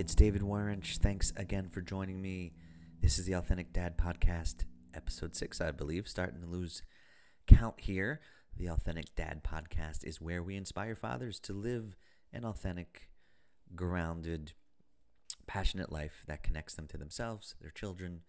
It's David Waranch. Thanks again for joining me. This is the Authentic Dad Podcast, episode six, I believe, starting to lose count here. The Authentic Dad Podcast is where we inspire fathers to live an authentic, grounded, passionate life that connects them to themselves, their children,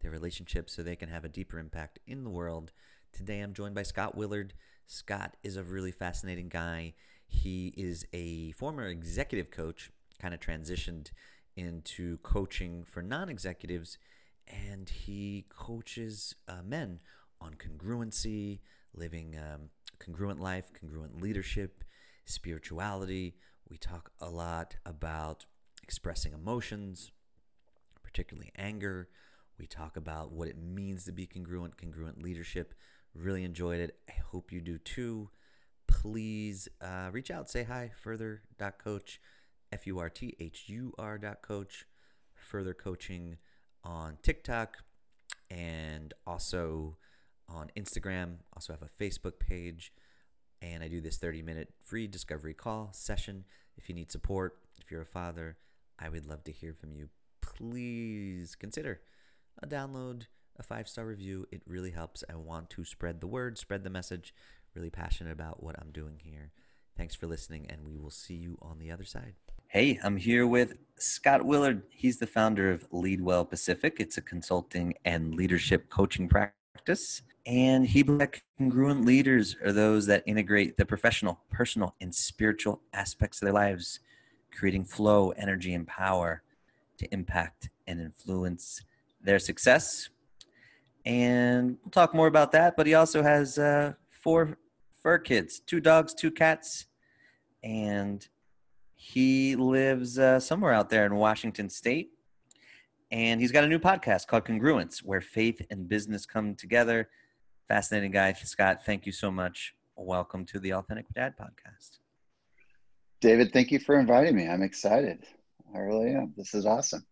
their relationships, so they can have a deeper impact in the world. Today I'm joined by Scott Willard. Scott is a really fascinating guy. He is a former executive coach, kind of transitioned into coaching for non executives, and he coaches uh, men on congruency, living um, congruent life, congruent leadership, spirituality. We talk a lot about expressing emotions, particularly anger. We talk about what it means to be congruent, congruent leadership. Really enjoyed it. I hope you do too. Please uh, reach out, say hi, furthur.coach, F U R T H U R dot coach, furthur coaching on TikTok and also on Instagram. Also have a Facebook page. And I do this 30 minute free discovery call session. If you need support, if you're a father, I would love to hear from you. Please consider a download, a five star review. It really helps. I want to spread the word, spread the message. Really passionate about what I'm doing here. Thanks for listening, and we will see you on the other side. Hey, I'm here with Scott Willard. He's the founder of Leadwell Pacific. It's a consulting and leadership coaching practice. And he believes congruent leaders are those that integrate the professional, personal, and spiritual aspects of their lives, creating flow, energy, and power to impact and influence their success. And we'll talk more about that. But he also has uh, four fur kids two dogs, two cats. And he lives uh, somewhere out there in Washington State. And he's got a new podcast called Congruence, where faith and business come together. Fascinating guy. Scott, thank you so much. Welcome to the Authentic Dad podcast. David, thank you for inviting me. I'm excited. I really am. This is awesome.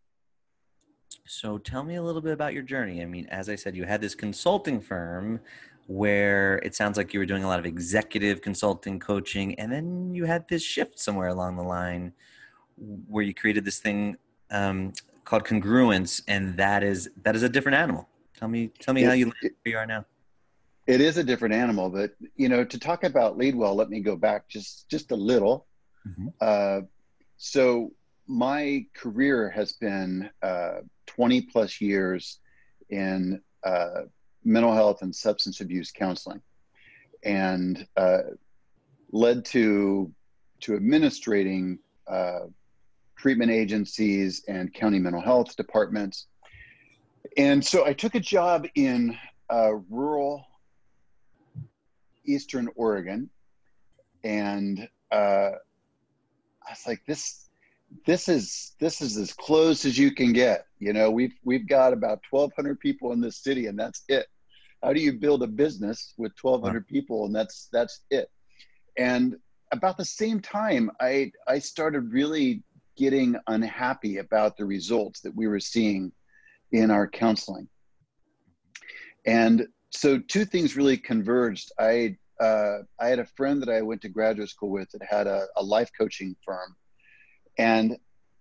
So tell me a little bit about your journey. I mean, as I said, you had this consulting firm where it sounds like you were doing a lot of executive consulting coaching and then you had this shift somewhere along the line where you created this thing um, called congruence and that is that is a different animal. Tell me tell me it, how you where you are now. It is a different animal but you know to talk about leadwell let me go back just just a little. Mm-hmm. uh, so my career has been uh, 20 plus years in uh, mental health and substance abuse counseling and uh, led to to administrating uh, treatment agencies and county mental health departments. And so i took a job in uh, rural eastern oregon and uh, i was like this this is this is as close as you can get. You know we've we've got about 1200 people in this city and that's it how do you build a business with 1200 wow. people? And that's that's it. And about the same time i i started really getting unhappy about the results that we were seeing in our counseling. And so two things really converged. I uh, i had a friend that i went to graduate school with that had a, a life coaching firm. And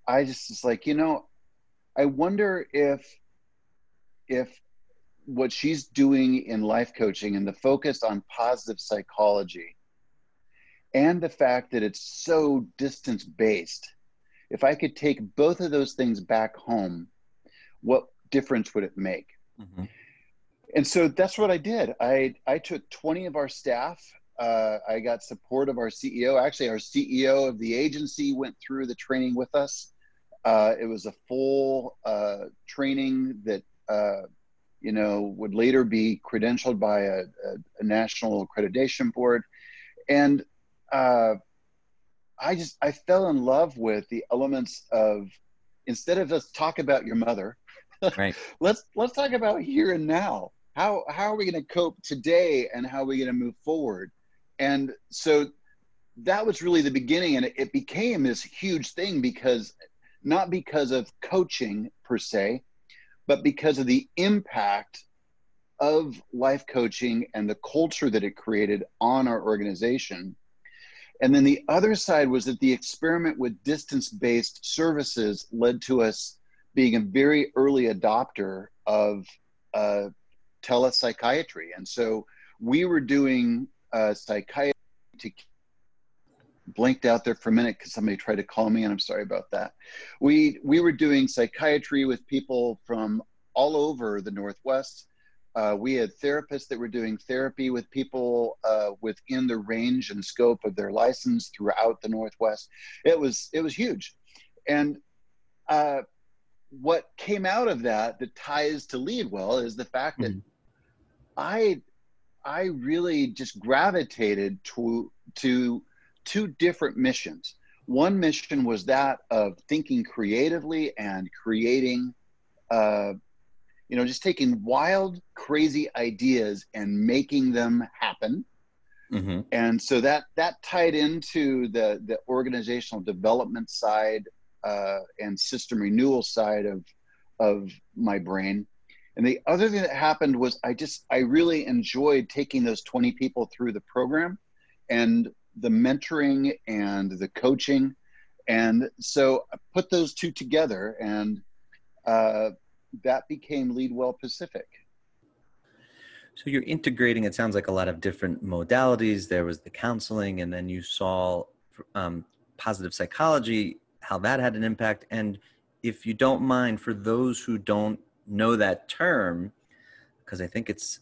i just was like you know i wonder if if what she's doing in life coaching and the focus on positive psychology and the fact that it's so distance based if i could take both of those things back home what difference would it make mm-hmm. and so that's what i did i i took 20 of our staff uh, I got support of our CEO. Actually, our CEO of the agency went through the training with us. Uh, it was a full uh, training that uh, you know would later be credentialed by a, a, a national accreditation board, and uh, I just I fell in love with the elements of instead of let's talk about your mother, right. let's let's talk about here and now. How how are we going to cope today, and how are we going to move forward? and so that was really the beginning and it, it became this huge thing because not because of coaching per se but because of the impact of life coaching and the culture that it created on our organization And then the other side was that the experiment with distance based services led to us being a very early adopter of uh, telepsychiatry. And so we were doing uh, psychiatry to blinked out there for a minute because somebody tried to call me and i'm sorry about that we we were doing psychiatry with people from all over the northwest uh, we had therapists that were doing therapy with people uh, within the range and scope of their license throughout the Northwest. It was it was huge, and uh, what came out of that that ties to Leadwell is the fact that mm-hmm. I I really just gravitated to to two different missions. One mission was that of thinking creatively and creating uh, you know, just taking wild, crazy ideas and making them happen. Mm-hmm. And so that that tied into the the organizational development side uh, and system renewal side of of my brain. And the other thing that happened was I just I really enjoyed taking those 20 people through the program and the mentoring and the coaching. And so I put those two together and uh, that became Leadwell Pacific. So you're integrating, it sounds like a lot of different modalities. There was the counseling, and then you saw um, positive psychology, how that had an impact. And if you don't mind, for those who don't know that term, because I think it's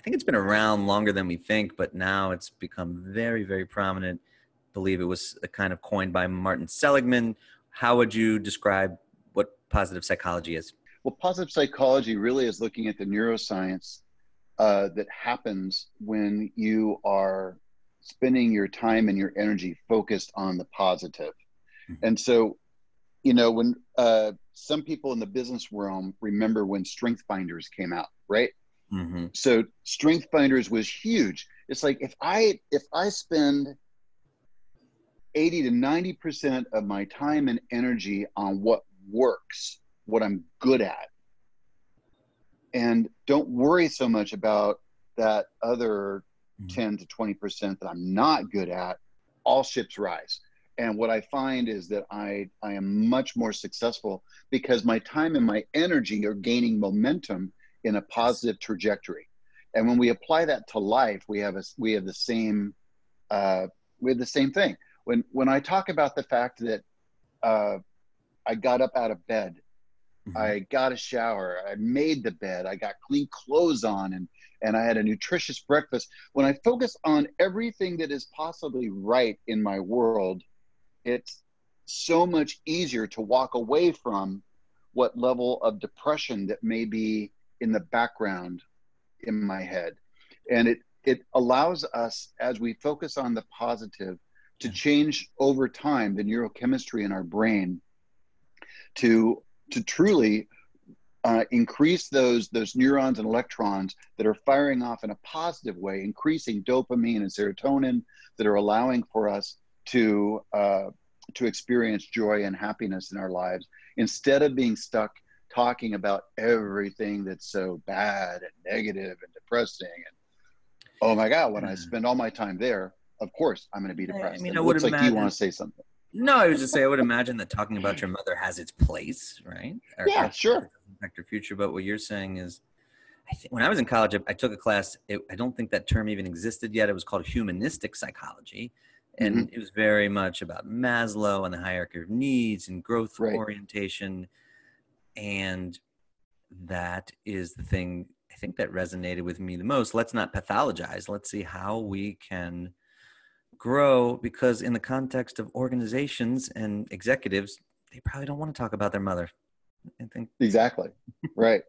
I think it's been around longer than we think, but now it's become very, very prominent. I believe it was a kind of coined by Martin Seligman. How would you describe what positive psychology is? Well, positive psychology really is looking at the neuroscience uh, that happens when you are spending your time and your energy focused on the positive. Mm-hmm. And so, you know, when uh, some people in the business realm remember when Strength Finders came out, right? Mm-hmm. So Strength Finders was huge. It's like if I if I spend 80 to 90% of my time and energy on what works what I'm good at. And don't worry so much about that other mm-hmm. 10 to 20% that I'm not good at. All ships rise. And what I find is that I, I am much more successful because my time and my energy are gaining momentum in a positive trajectory. And when we apply that to life, we have a, we have the same uh, we have the same thing. When when I talk about the fact that uh, I got up out of bed Mm-hmm. I got a shower. I made the bed. I got clean clothes on and, and I had a nutritious breakfast. When I focus on everything that is possibly right in my world, it's so much easier to walk away from what level of depression that may be in the background in my head. And it, it allows us, as we focus on the positive, to change over time the neurochemistry in our brain to to truly uh, increase those those neurons and electrons that are firing off in a positive way, increasing dopamine and serotonin that are allowing for us to uh, to experience joy and happiness in our lives instead of being stuck talking about everything that's so bad and negative and depressing and oh my god when mm. I spend all my time there, of course I'm going to be depressed. I mean, it looks like you want to say something. No, I was just say I would imagine that talking about your mother has its place, right? Or, yeah, or, sure. Affect your future, but what you're saying is, I think when I was in college, I, I took a class. It, I don't think that term even existed yet. It was called humanistic psychology, and mm-hmm. it was very much about Maslow and the hierarchy of needs and growth right. orientation, and that is the thing I think that resonated with me the most. Let's not pathologize. Let's see how we can grow because in the context of organizations and executives they probably don't want to talk about their mother. I think exactly. Right.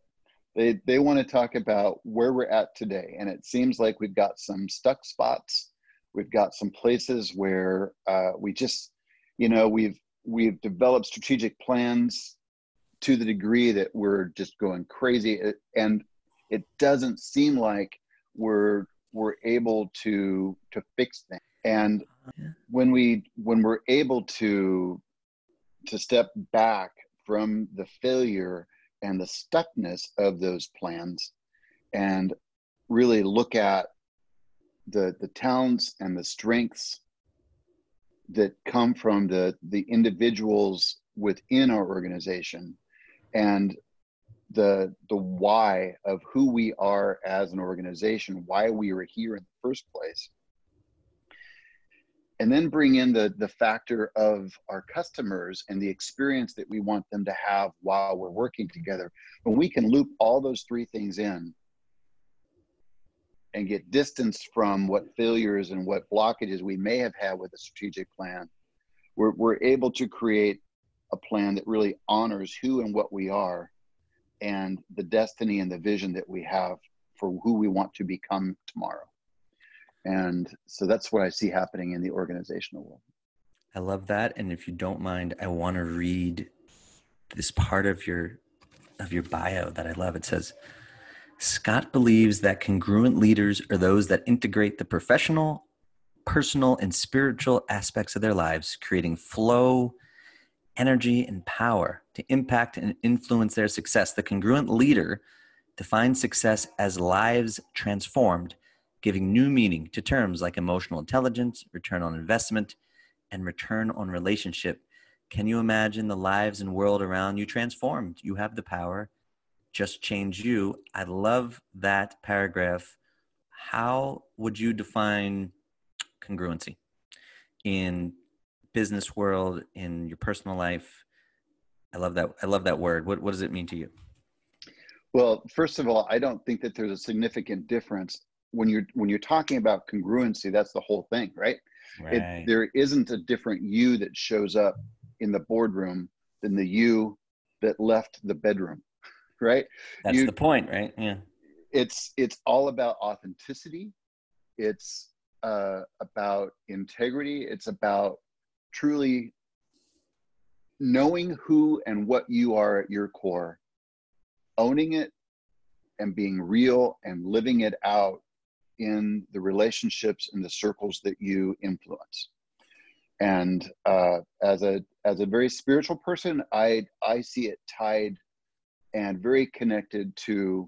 They they want to talk about where we're at today. And it seems like we've got some stuck spots. We've got some places where uh, we just you know we've we've developed strategic plans to the degree that we're just going crazy. And it doesn't seem like we're we're able to to fix things. And when we when we're able to to step back from the failure and the stuckness of those plans and really look at the the talents and the strengths that come from the the individuals within our organization and the the why of who we are as an organization why we are here in the first place and then bring in the the factor of our customers and the experience that we want them to have while we're working together. When we can loop all those three things in and get distance from what failures and what blockages we may have had with a strategic plan we're, we're able to create a plan that really honors who and what we are and the destiny and the vision that we have for who we want to become tomorrow. And so that's what I see happening in the organizational world. I love that. And if you don't mind, I want to read this part of your of your bio that I love. It says, Scott believes that congruent leaders are those that integrate the professional, personal, and spiritual aspects of their lives, creating flow, energy, and power to impact and influence their success. The congruent leader defines success as lives transformed, giving new meaning to terms like emotional intelligence, return on investment, and return on relationship. Can you imagine the lives and world around you transformed? You have the power. Just change you. I love that paragraph. How would you define congruency in business world, in your personal life? I love that. I love that word. What what does it mean to you? Well, first of all, I don't think that there's a significant difference when you're when you're talking about congruency. That's the whole thing, right? right. It, there isn't a different you that shows up in the boardroom than the you that left the bedroom, right? That's you, the point, right? Yeah. It's it's all about authenticity. It's uh, about integrity. It's about truly knowing who and what you are at your core, owning it and being real and living it out in the relationships and the circles that you influence. And uh, as a as a very spiritual person, I I see it tied and very connected to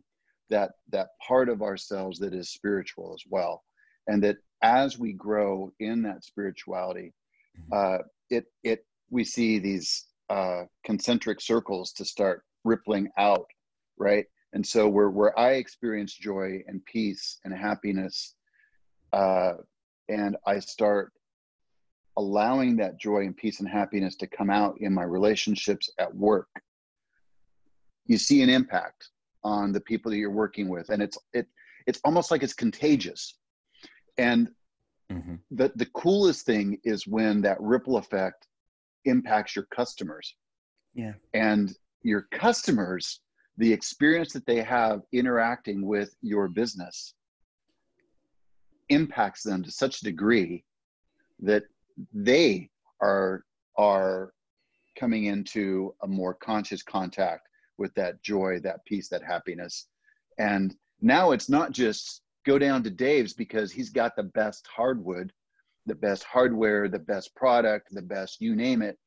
that that part of ourselves that is spiritual as well, and that as we grow in that spirituality. Uh, it it we see these uh, concentric circles to start rippling out, right? And so where where I experience joy and peace and happiness, uh, and I start allowing that joy and peace and happiness to come out in my relationships at work, you see an impact on the people that you're working with, and it's it it's almost like it's contagious. And Mm-hmm. The, the coolest thing is when that ripple effect impacts your customers. Yeah. And your customers, the experience that they have interacting with your business impacts them to such a degree that they are are coming into a more conscious contact with that joy, that peace, that happiness. And now it's not just go down to Dave's because he's got the best hardwood, the best hardware, the best product, the best you name it.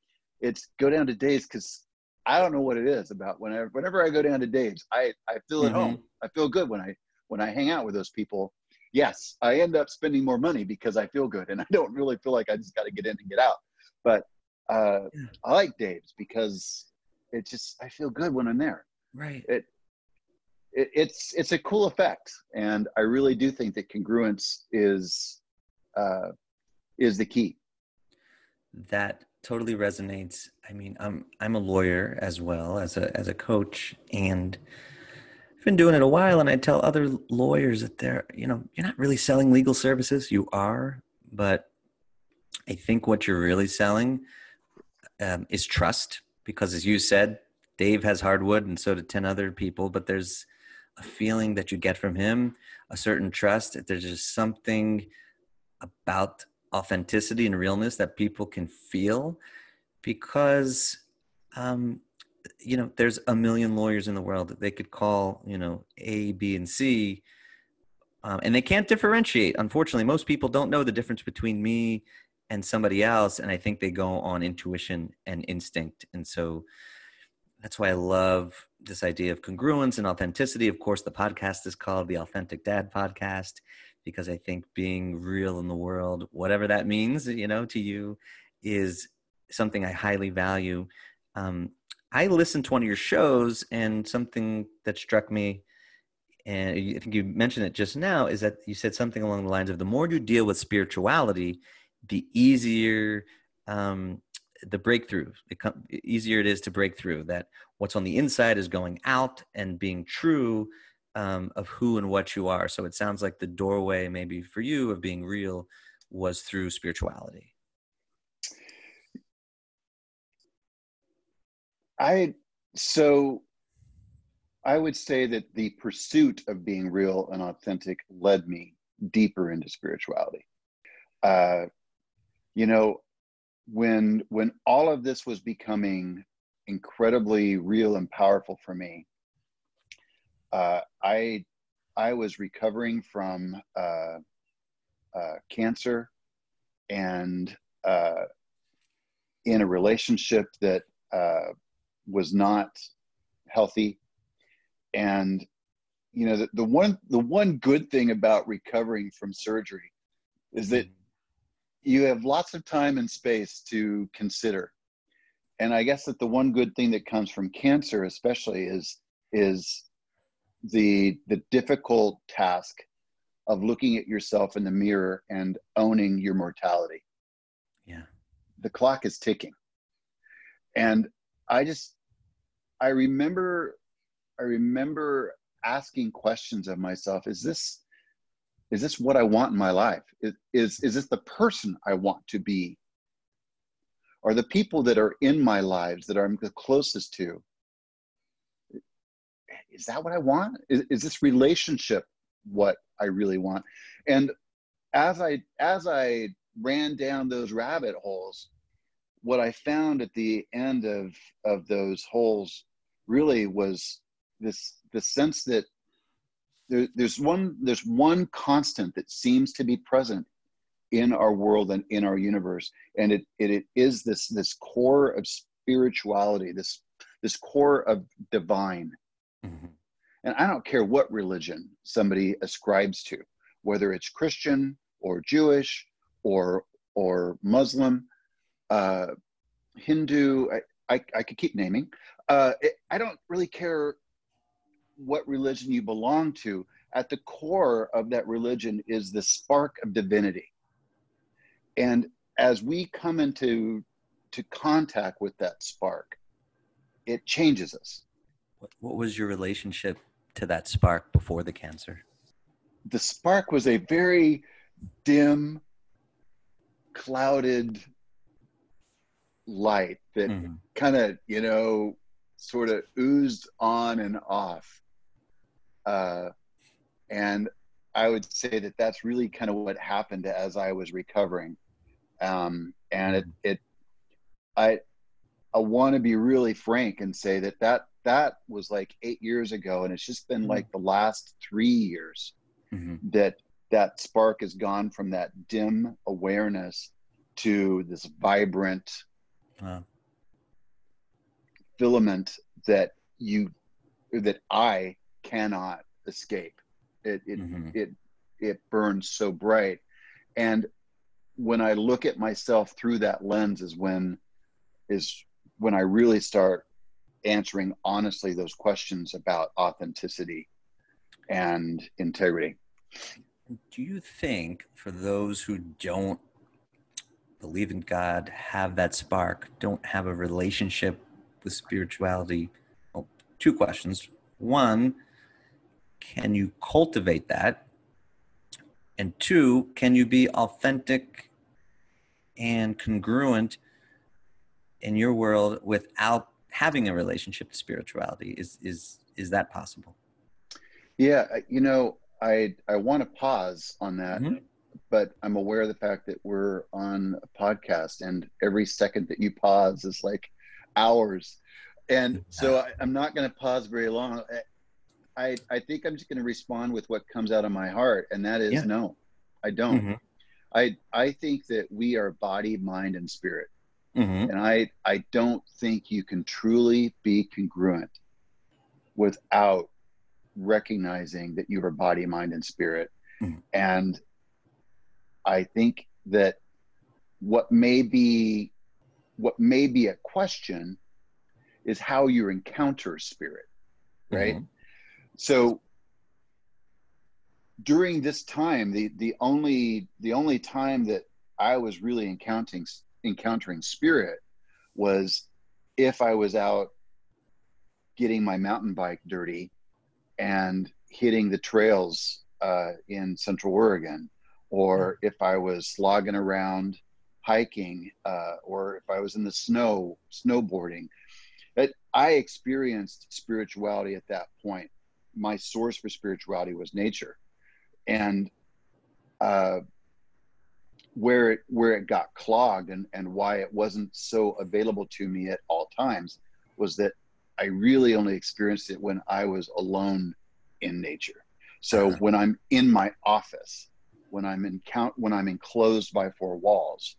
It's go down to Dave's because I don't know what it is about whenever whenever I go down to Dave's, I I feel at mm-hmm. home. I feel good when I when I hang out with those people. Yes, I end up spending more money because I feel good and I don't really feel like I just got to get in and get out. But uh, yeah. I like Dave's because it just I feel good when I'm there. Right. It it, it's it's a cool effect, and I really do think that congruence is uh, is the key. That totally resonates. I mean, I'm I'm a lawyer as well as a as a coach, and I've been doing it a while. And I tell other lawyers that they're you know you're not really selling legal services. You are, but I think what you're really selling um, is trust, because as you said, Dave has hardwood, and so do ten other people. But there's a feeling that you get from him, a certain trust. There's just something about authenticity and realness that people can feel because um, you know there's a million lawyers in the world that they could call you know a b and c um, and they can't differentiate unfortunately most people don't know the difference between me and somebody else and i think they go on intuition and instinct and so that's why I love this idea of congruence and authenticity. Of course, the podcast is called the Authentic Dad Podcast because I think being real in the world, whatever that means, you know, to you is something I highly value. Um, I listened to one of your shows, and something that struck me, and I think you mentioned it just now, is that you said something along the lines of the more you deal with spirituality, the easier um, the breakthrough, it com- easier it is to break through. That what's on the inside is going out and being true um, of who and what you are. So it sounds like the doorway, maybe for you, of being real was through spirituality. I so I would say that the pursuit of being real and authentic led me deeper into spirituality. Uh, you know, when when all of this was becoming incredibly real and powerful for me, uh, I I was recovering from uh, uh, cancer and uh, in a relationship that uh, was not healthy. And you know the, the one the one good thing about recovering from surgery is that you have lots of time and space to consider. And i guess that the one good thing that comes from cancer especially is is the the difficult task of looking at yourself in the mirror and owning your mortality. Yeah. The clock is ticking. And i just I remember I remember asking questions of myself, is this is this what I want in my life? Is, is, is this the person I want to be? Are the people that are in my lives that I'm the closest to? Is that what I want? Is, is this relationship what I really want? And as I as I ran down those rabbit holes, what I found at the end of of those holes really was this the sense that there, there's one there's one constant that seems to be present in our world and in our universe, and it it, it is this this core of spirituality, this this core of divine. Mm-hmm. And I don't care what religion somebody ascribes to, whether it's Christian or Jewish or or Muslim, uh, Hindu. I, I, I could keep naming. Uh, it, I don't really care what religion you belong to. At the core of that religion is the spark of divinity. And as we come into to contact with that spark, it changes us. What, what was your relationship to that spark before the cancer? The spark was a very dim, clouded light that mm-hmm. kind of, you know, sort of oozed on and off. Uh, and I would say that that's really kind of what happened as I was recovering. Um, and it, it, I, I want to be really frank and say that that that was like eight years ago, and it's just been mm-hmm. like the last three years mm-hmm. that that spark has gone from that dim awareness to this vibrant wow filament that you that I cannot escape. It it mm-hmm. it it burns so bright, and when I look at myself through that lens is when is when I really start answering honestly those questions about authenticity and integrity. Do you think for those who don't believe in God, have that spark, don't have a relationship with spirituality? Well, two questions. One, can you cultivate that? And two, can you be authentic and congruent in your world without having a relationship to spirituality? Is is is that possible? Yeah, you know, I I want to pause on that, mm-hmm. but I'm aware of the fact that we're on a podcast, and every second that you pause is like hours. And so I, am not going to pause very long. I, I think I'm just going to respond with what comes out of my heart, and that is yeah. no, I don't. Mm-hmm. I I think that we are body, mind, and spirit, mm-hmm. and I I don't think you can truly be congruent without recognizing that you are body, mind, and spirit. Mm-hmm. And I think that what may be what may be a question is how you encounter spirit, right? So during this time, the the only the only time that I was really encountering encountering spirit was if I was out getting my mountain bike dirty and hitting the trails uh, in Central Oregon, or if I was slogging around hiking, uh, or if I was in the snow snowboarding. But I experienced spirituality at that point. My source for spirituality was nature, and uh, where it where it got clogged and and why it wasn't so available to me at all times was that I really only experienced it when I was alone in nature. So uh-huh. when I'm in my office, when I'm in count, when I'm enclosed by four walls,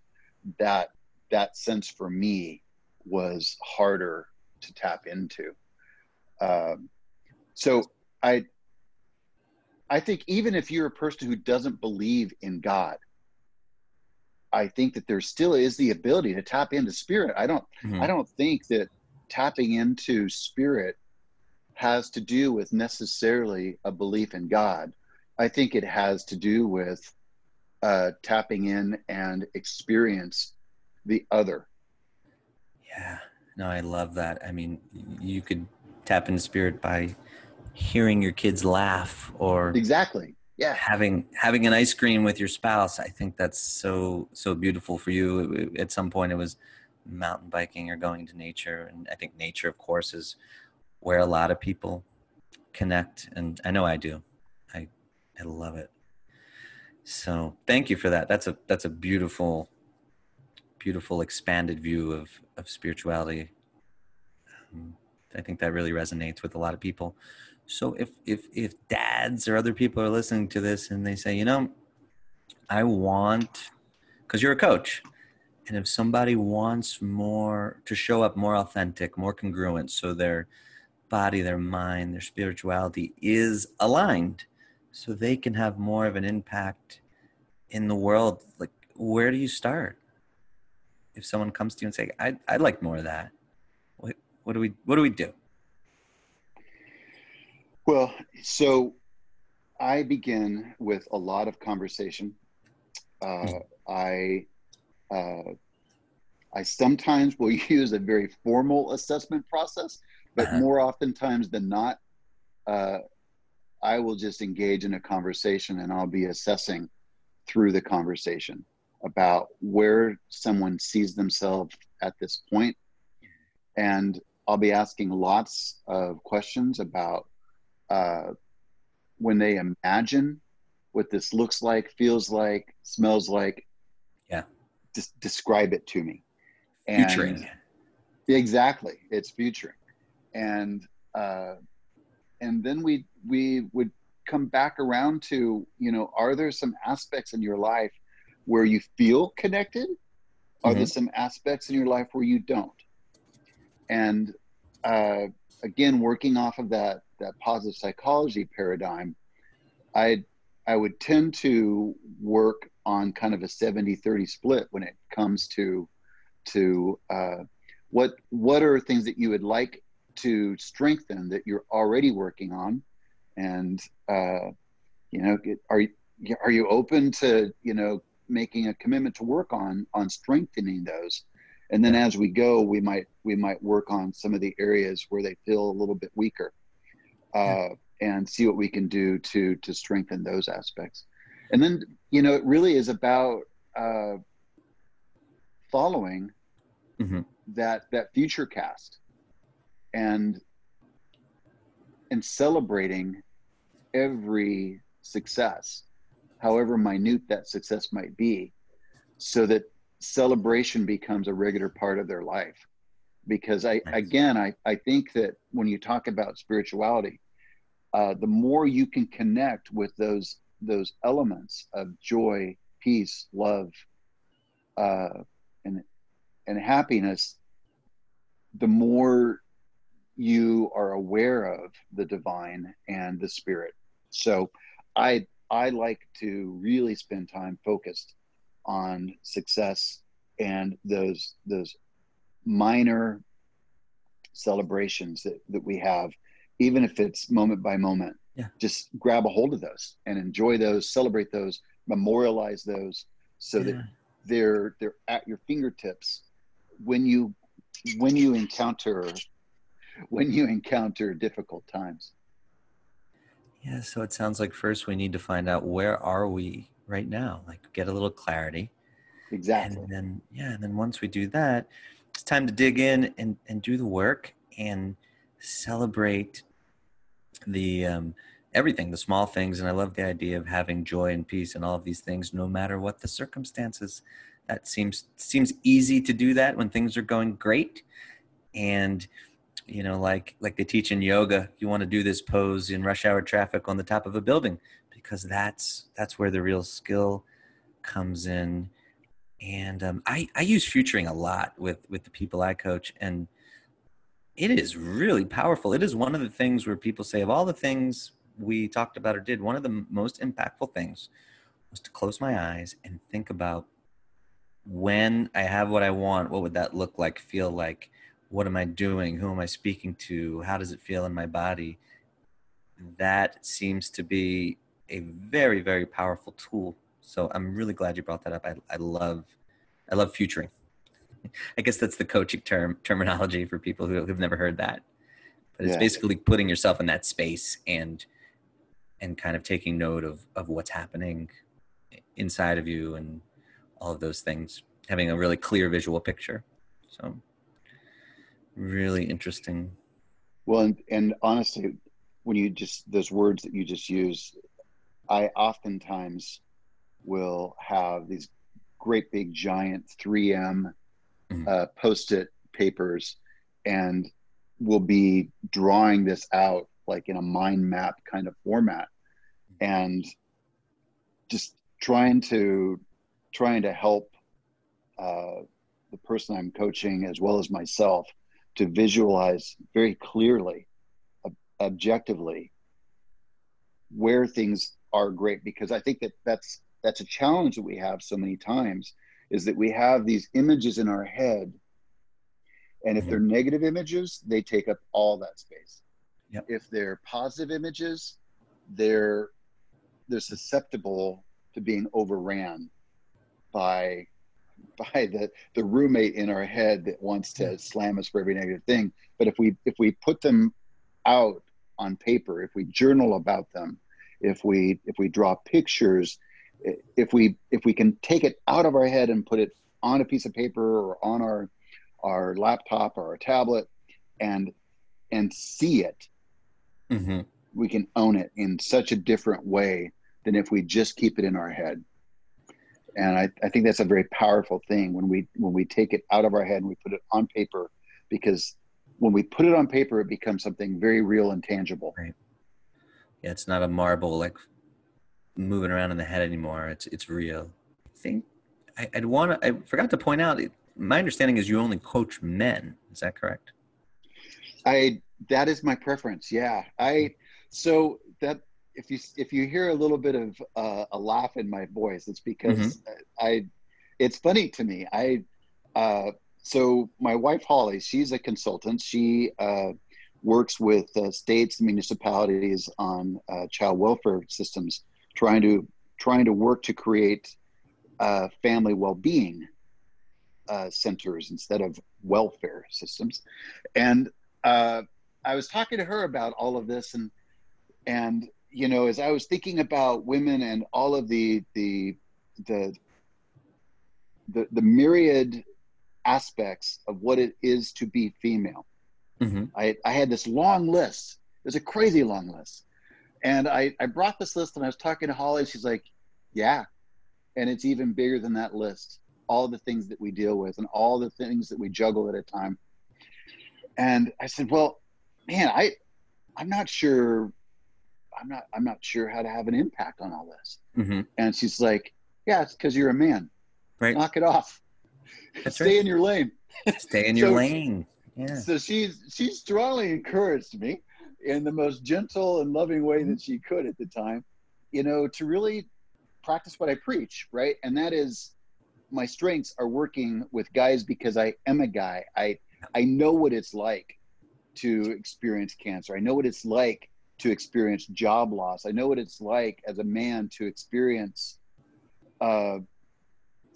that that sense for me was harder to tap into. Um, so I I think even if you're a person who doesn't believe in God, I think that there still is the ability to tap into spirit. I don't mm-hmm. I don't think that tapping into spirit has to do with necessarily a belief in God. I think it has to do with uh, tapping in and experience the other. Yeah, no, I love that. I mean, you could tap into spirit by hearing your kids laugh or exactly. Yeah. having having an ice cream with your spouse i think that's so so beautiful for you. At some point it was mountain biking or going to nature and i think nature of course is where a lot of people connect and i know i do. I i love it. So thank you for that. That's a that's a beautiful beautiful expanded view of of spirituality. Um, i think that really resonates with a lot of people so if if if dads or other people are listening to this and they say, you know, I want because you're a coach, and if somebody wants more to show up more authentic, more congruent, so their body, their mind, their spirituality is aligned, so they can have more of an impact in the world. Like, where do you start? If someone comes to you and say, "I I'd like more of that," what what do we what do we do? Well, so I begin with a lot of conversation. Uh, I uh, I sometimes will use a very formal assessment process, but uh-huh. more oftentimes than not, uh, I will just engage in a conversation and I'll be assessing through the conversation about where someone sees themselves at this point. And I'll be asking lots of questions about uh, when they imagine what this looks like, feels like, smells like. Yeah. Just describe it to me. And futuring. Exactly, it's futuring, and uh, and then we we would come back around to you know are there some aspects in your life where you feel connected? Are mm-hmm. there some aspects in your life where you don't? And uh, again, working off of that that positive psychology paradigm, I I would tend to work on kind of a 70-30 split when it comes to to uh, what what are things that you would like to strengthen that you're already working on, and uh, you know are you are you open to you know making a commitment to work on on strengthening those? And then as we go we might we might work on some of the areas where they feel a little bit weaker uh, and see what we can do to to strengthen those aspects. And then you know it really is about uh, following mm-hmm. that that future cast and and celebrating every success, however minute that success might be, so that celebration becomes a regular part of their life because I nice. again I, I think that when you talk about spirituality, uh, the more you can connect with those those elements of joy, peace, love, uh, and and happiness, the more you are aware of the divine and the spirit. So, I I like to really spend time focused on success and those those minor celebrations that, that we have, even if it's moment by moment. Yeah. Just grab a hold of those and enjoy those, celebrate those, memorialize those so that they're they're at your fingertips when you when you encounter when you encounter difficult times. Yeah, so it sounds like first we need to find out where are we right now, like get a little clarity. Exactly. And then yeah, and then once we do that, it's time to dig in and, and do the work and celebrate the um, everything, the small things. And I love the idea of having joy and peace and all of these things, no matter what the circumstances. That seems seems easy to do that when things are going great. And you know, like like they teach in yoga, you want to do this pose in rush hour traffic on the top of a building because that's that's where the real skill comes in. And um, I I use futuring a lot with with the people I coach, and it is really powerful. It is one of the things where people say of all the things we talked about or did, one of the most impactful things was to close my eyes and think about when I have what I want, what would that look like, feel like? What am I doing? Who am I speaking to? How does it feel in my body? That seems to be a very, very powerful tool. So I'm really glad you brought that up. I, I love, I love futuring. I guess that's the coaching term terminology for people who have never heard that. But it's Yeah. basically putting yourself in that space and and kind of taking note of of what's happening inside of you and all of those things, having a really clear visual picture. So really interesting. Well, and, and honestly, when you just those words that you just use, I oftentimes will have these great big giant 3M Mhm. uh, post-it papers, and will be drawing this out like in a mind map kind of format, and just trying to trying to help uh, the person I'm coaching as well as myself to visualize very clearly, ob- objectively, where things are great. Because I think that that's that's a challenge that we have so many times is that we have these images in our head, and if Mhm. they're negative images, they take up all that space. Yep. If they're positive images, they're they're susceptible to being overran by by the the roommate in our head that wants to slam us for every negative thing but if we if we put them out on paper if we journal about them if we if we draw pictures if we if we can take it out of our head and put it on a piece of paper or on our our laptop or our tablet and and see it hmm we can own it in such a different way than if we just keep it in our head. And I, I think that's a very powerful thing when we when we take it out of our head and we put it on paper, because when we put it on paper, it becomes something very real and tangible. Yeah, it's not a marble like moving around in the head anymore. It's it's real. I think I, I'd want to. I forgot to point out. My understanding is you only coach men. Is that correct? I that is my preference. Yeah, I so that if you if you hear a little bit of uh, a laugh in my voice, it's because I. It's funny to me. I uh, so my wife Holly, she's a consultant. She uh, works with uh, states and municipalities on uh, child welfare systems, trying to trying to work to create uh, family well-being uh, centers instead of welfare systems. And uh, I was talking to her about all of this, and and you know, as I was thinking about women and all of the the the the, the myriad aspects of what it is to be female, Mm-hmm. I, I had this long list. It was a crazy long list. And I, I brought this list and I was talking to Holly. She's like, Yeah. And it's even bigger than that list. All the things that we deal with and all the things that we juggle at a time. And I said, Well, man, I I'm not sure I'm not I'm not sure how to have an impact on all this. Mm-hmm. And she's like, Yeah, it's because you're a man. Right. Knock it off. That's Stay right. in your lane. Stay in your lane. Yeah. So she's she strongly encouraged me in the most gentle and loving way that she could at the time, you know, to really practice what I preach, right? And that is my strengths are working with guys because I am a guy. I I know what it's like to experience cancer. I know what it's like to experience job loss. I know what it's like as a man to experience uh,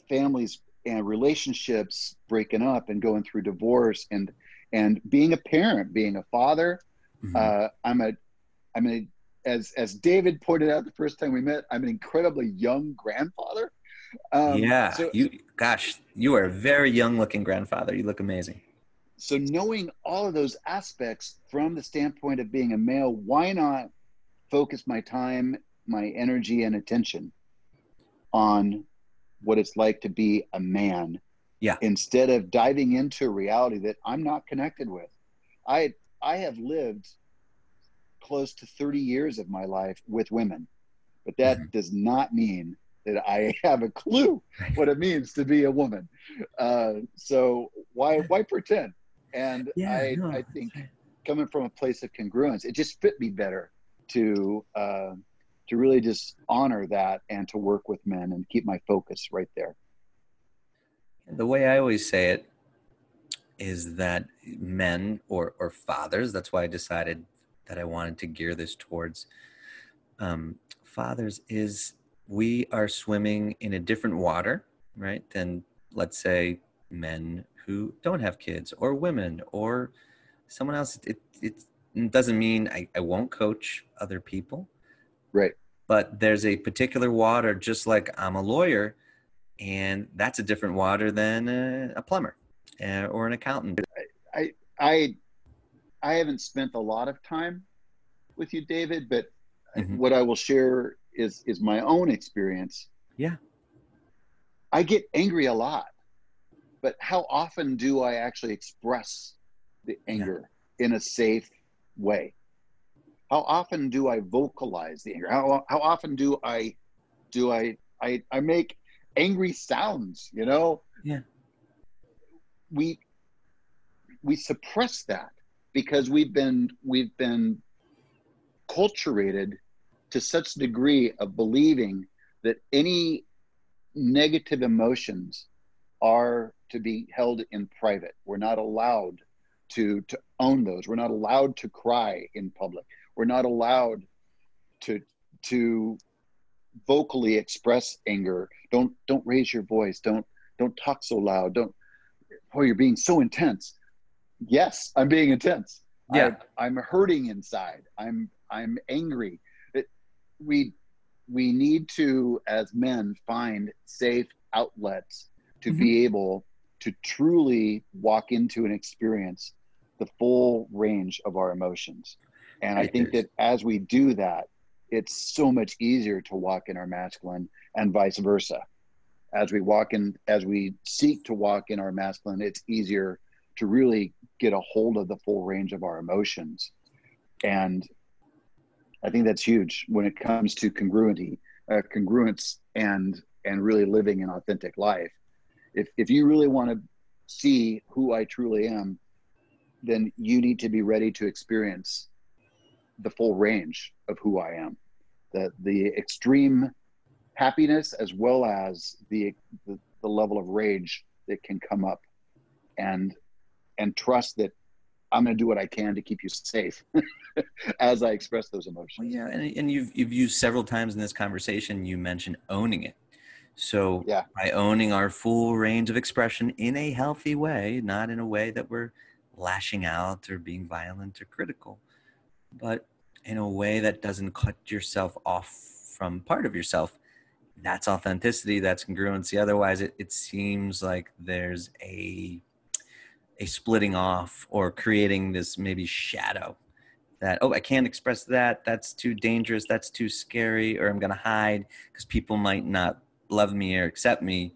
families and relationships breaking up and going through divorce and and being a parent, being a father. Mm-hmm. Uh, I'm a I'm a as as David pointed out the first time we met, I'm an incredibly young grandfather. Um, yeah, so, you gosh, you are a very young looking grandfather. You look amazing. So knowing all of those aspects from the standpoint of being a male, why not focus my time, my energy, and attention on what it's like to be a man? Yeah. Instead of diving into reality that I'm not connected with. I I have lived close to 30 years of my life with women. But that mm-hmm. does not mean that I have a clue what it means to be a woman. Uh, so why why pretend? And yeah, I no, I think coming from a place of congruence, it just fit me better to uh, to really just honor that and to work with men and keep my focus right there. The way I always say it is that men or or fathers. That's why I decided that I wanted to gear this towards um, fathers is we are swimming in a different water, right, than let's say men who don't have kids or women or someone else. It, it, it doesn't mean I, I won't coach other people. Right. But there's a particular water, just like I'm a lawyer, and that's a different water than a, a plumber uh, or an accountant. I, I I haven't spent a lot of time with you, David, but mm-hmm. what I will share is is my own experience. Yeah. I get angry a lot, but how often do I actually express the anger yeah. in a safe way? How often do I vocalize the anger? How how often do I do I I I make angry sounds, you know? Yeah. We we suppress that because we've been we've been culturated to such degree of believing that any negative emotions are to be held in private. We're not allowed to to own those. We're not allowed to cry in public. We're not allowed to to vocally express anger. Don't don't raise your voice. Don't don't talk so loud. Don't oh you're being so intense yes, I'm being intense. Yeah. I, am hurting inside. I'm I'm angry. It, we we need to, as men, find safe outlets to mm-hmm. be able to truly walk into and experience the full range of our emotions. And I think that as we do that, it's so much easier to walk in our masculine and vice versa. As we walk in, as we seek to walk in our masculine, it's easier to really get a hold of the full range of our emotions. And I think that's huge when it comes to congruity, uh, congruence, and and really living an authentic life. If if you really want to see who I truly am, then you need to be ready to experience the full range of who I am, the the extreme happiness as well as the the, the level of rage that can come up, and and trust that I'm going to do what I can to keep you safe as I express those emotions. Well, yeah, and, and you've you've used several times in this conversation. You mentioned owning it. So yeah. by owning our full range of expression in a healthy way, not in a way that we're lashing out or being violent or critical, but in a way that doesn't cut yourself off from part of yourself. That's authenticity. That's congruency. Otherwise, it, it seems like there's a a splitting off or creating this maybe shadow that oh i can't express that. That's too dangerous. That's too scary or i'm going to hide because people might not love me or accept me.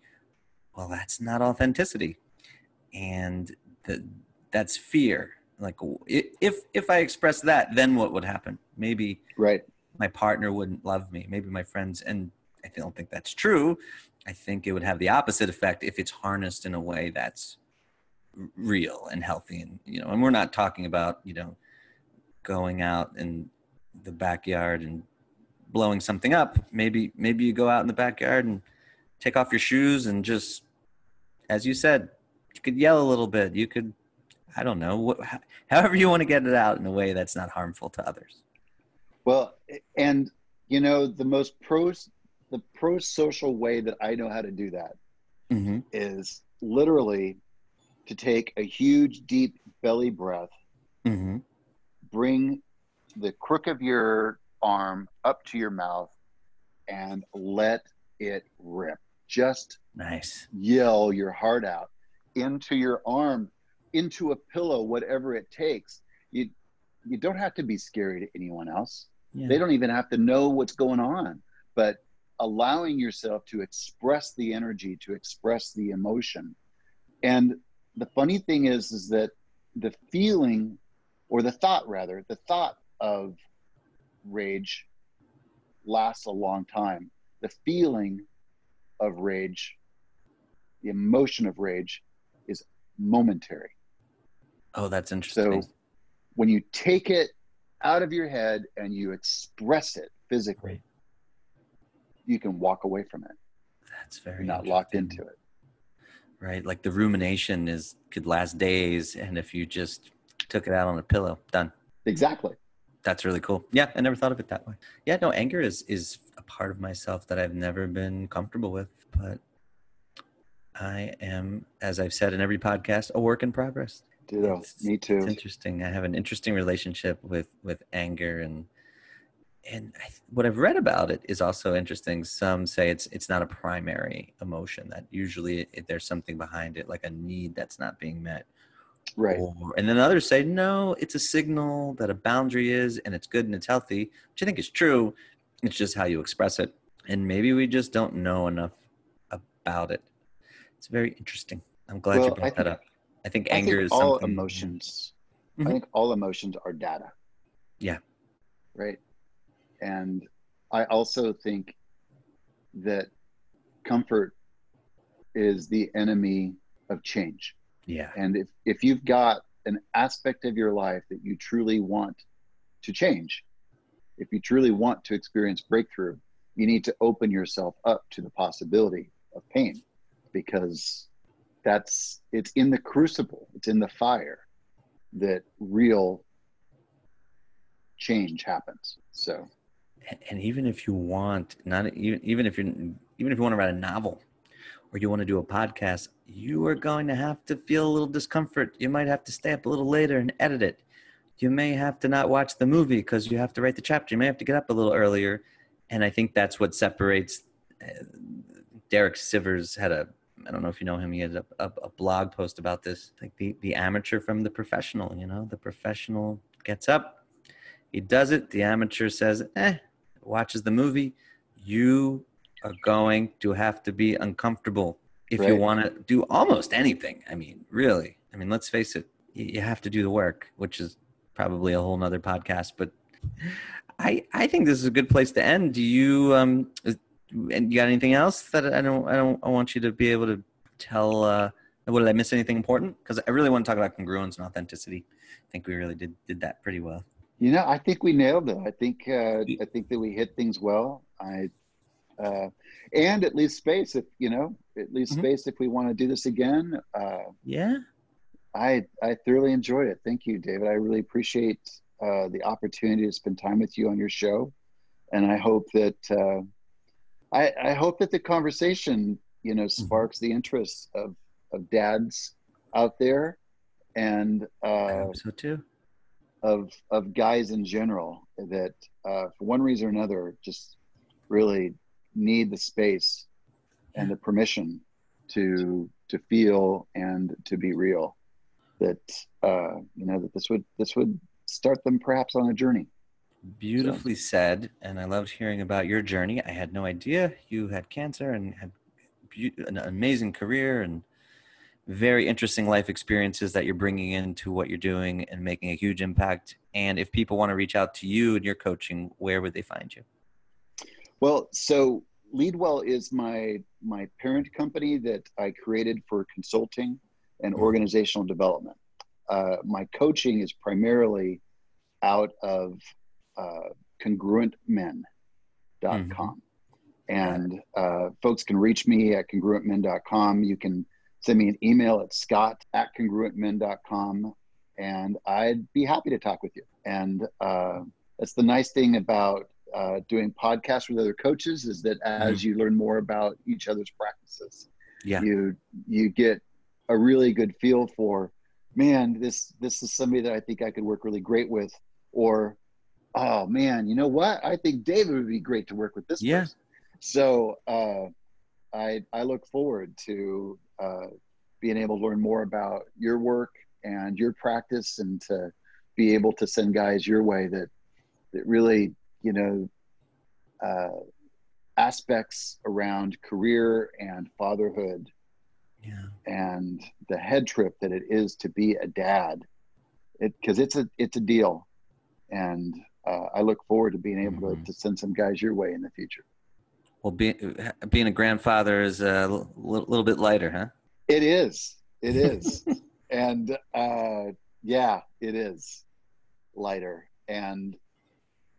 Well that's not authenticity. And the, that's fear. Like if if i express that then what would happen? Maybe right. my partner wouldn't love me. Maybe my friends and i don't think that's true i think it would have the opposite effect if it's harnessed in a way that's real and healthy and you know and we're not talking about you know going out in the backyard and blowing something up maybe maybe you go out in the backyard and take off your shoes and just as you said, you could yell a little bit. You could, I don't know, what, however you want to get it out in a way that's not harmful to others. Well, and you know, the most pro, the pro social way that I know how to do that Mm-hmm. is literally to take a huge, deep belly breath, Mm-hmm. bring the crook of your arm up to your mouth, and let it rip. Just Nice. yell your heart out into your arm, into a pillow, whatever it takes. You you don't have to be scary to anyone else. Yeah. They don't even have to know what's going on, but allowing yourself to express the energy, to express the emotion. And the funny thing is is that the feeling or the thought rather, the thought of rage lasts a long time. The feeling of rage, the emotion of rage is momentary. Oh, that's interesting. So when you take it out of your head and you express it physically. You can walk away from it. that's very You're not locked into it. Right. Like the rumination is could last days, and if you just took it out on a pillow, done. Exactly. That's really cool. Yeah, I never thought of it that way. Yeah, no, anger is is a part of myself that I've never been comfortable with, but I am, as I've said in every podcast, a work in progress. Ditto. It's- Me too. It's interesting. I have an interesting relationship with with anger and and I, what I've read about it is also interesting. Some say it's it's not a primary emotion. That usually it, there's something behind it, like a need that's not being met. Right. Or, and then others say no, it's a signal that a boundary is, and it's good and it's healthy, which I think is true. It's just how you express it, and maybe we just don't know enough about it. It's very interesting. I'm glad Well, you brought that up. I think I anger think is all something. emotions. Mhm. I think all emotions are data. Yeah. Right. And I also think that comfort is the enemy of change. Yeah. And if, if you've got an aspect of your life that you truly want to change, if you truly want to experience breakthrough, you need to open yourself up to the possibility of pain because that's it's in the crucible, it's in the fire that real change happens. So and- even if you want not even even if you're even if you want to write a novel or you want to do a podcast you are going to have to feel a little discomfort. You might have to stay up a little later and edit it. You may have to not watch the movie because you have to write the chapter. You may have to get up a little earlier. And i think that's what separates uh, derek sivers had a i don't know if you know him he had a, a, a blog post about this like the, the amateur from the professional you know the professional gets up he does it the amateur says eh watches the movie, you are going to have to be uncomfortable if you want to do almost anything. I mean, really. I mean, let's face it, you, have to do the work, which is probably a whole nother podcast. But I I think this is a good place to end. Do you um is- and you got anything else that I don't I don't I want you to be able to tell uh what did I miss anything important? Because I really want to talk about congruence and authenticity. I think we really did did that pretty well. You know, I think we nailed it. I think uh, I think that we hit things well. I uh, and at least space if you know it leaves Mhm. space if we want to do this again. Uh, Yeah. I I thoroughly enjoyed it. Thank you, David. I really appreciate uh, the opportunity to spend time with you on your show, and I hope that uh, I I hope that the conversation you know sparks the interest of of dads out there and I uh, hope so too. Of of guys in general that uh, for one reason or another just really need the space and the permission to to feel and to be real that uh, you know that this would this would start them perhaps on a journey Beautifully said. And I loved hearing about your journey. I had no idea you had cancer and had beau- an amazing career and very interesting life experiences that you're bringing into what you're doing and making a huge impact. And if people want to reach out to you and your coaching, where would they find you? well so leadwell is my my parent company that i created for consulting and Mhm. organizational development uh, my coaching is primarily out of uh, congruentmen.com. And uh, folks can reach me at congruentmen.com. You can send me an email at scott at congruentmen.com and I'd be happy to talk with you. And uh, that's the nice thing about uh, doing podcasts with other coaches is that as mm-hmm. you learn more about each other's practices, yeah. you you get a really good feel for, man, this this is somebody that I think I could work really great with, or oh man, you know what? I think David would be great to work with this yeah. person. So uh, I I look forward to uh, being able to learn more about your work and your practice and to be able to send guys your way that that really you know uh, aspects around career and fatherhood yeah. and the head trip that it is to be a dad it because it's a it's a deal and uh, i look forward to being able mm-hmm. to, to send some guys your way in the future well being being a grandfather is a l- little bit lighter huh it is it is and uh, yeah, it is lighter and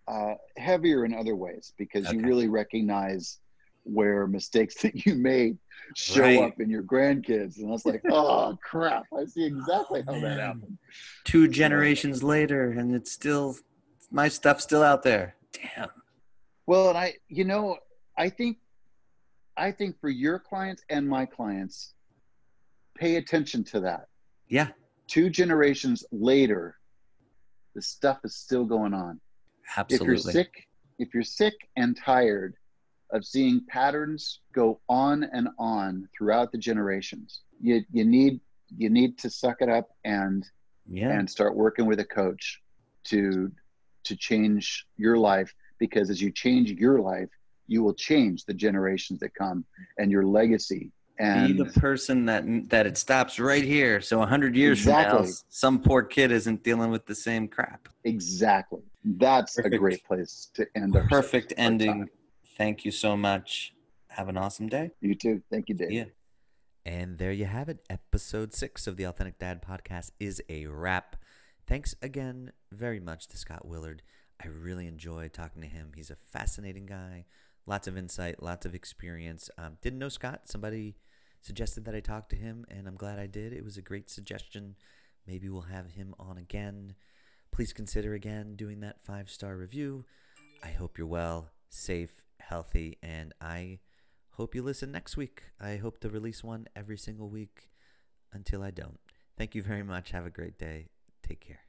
uh, heavier in other ways because okay. you really recognize where mistakes that you made show right. up in your grandkids. And I was like, oh crap, I see exactly how that happened. Two generations later, and it's still my stuff's still out there. Damn. Well, and I, you know, I think, I think for your clients and my clients, pay attention to that. Yeah. Two generations later, the stuff is still going on. Absolutely. If you're sick, if you're sick and tired of seeing patterns go on and on throughout the generations, you you need you need to suck it up and yeah. and start working with a coach to to change your life because as you change your life, you will change the generations that come and your legacy and be the person that that it stops right here. So a hundred years exactly. from now, some poor kid isn't dealing with the same crap. Exactly. That's Perfect. a great place to end. Our Perfect ending. Thank you so much. Have an awesome day. You too. Thank you, Dave. Yeah. And there you have it. Episode six of the Authentic Dad podcast is a wrap. Thanks again very much to Scott Willard. I really enjoyed talking to him. He's a fascinating guy, lots of insight, lots of experience. Um, didn't know Scott. Somebody suggested that I talk to him, and I'm glad I did. It was a great suggestion. Maybe we'll have him on again. Please consider again doing that five star review. I hope you're well, safe, healthy, and I hope you listen next week. I hope to release one every single week until I don't. Thank you very much. Have a great day. Take care.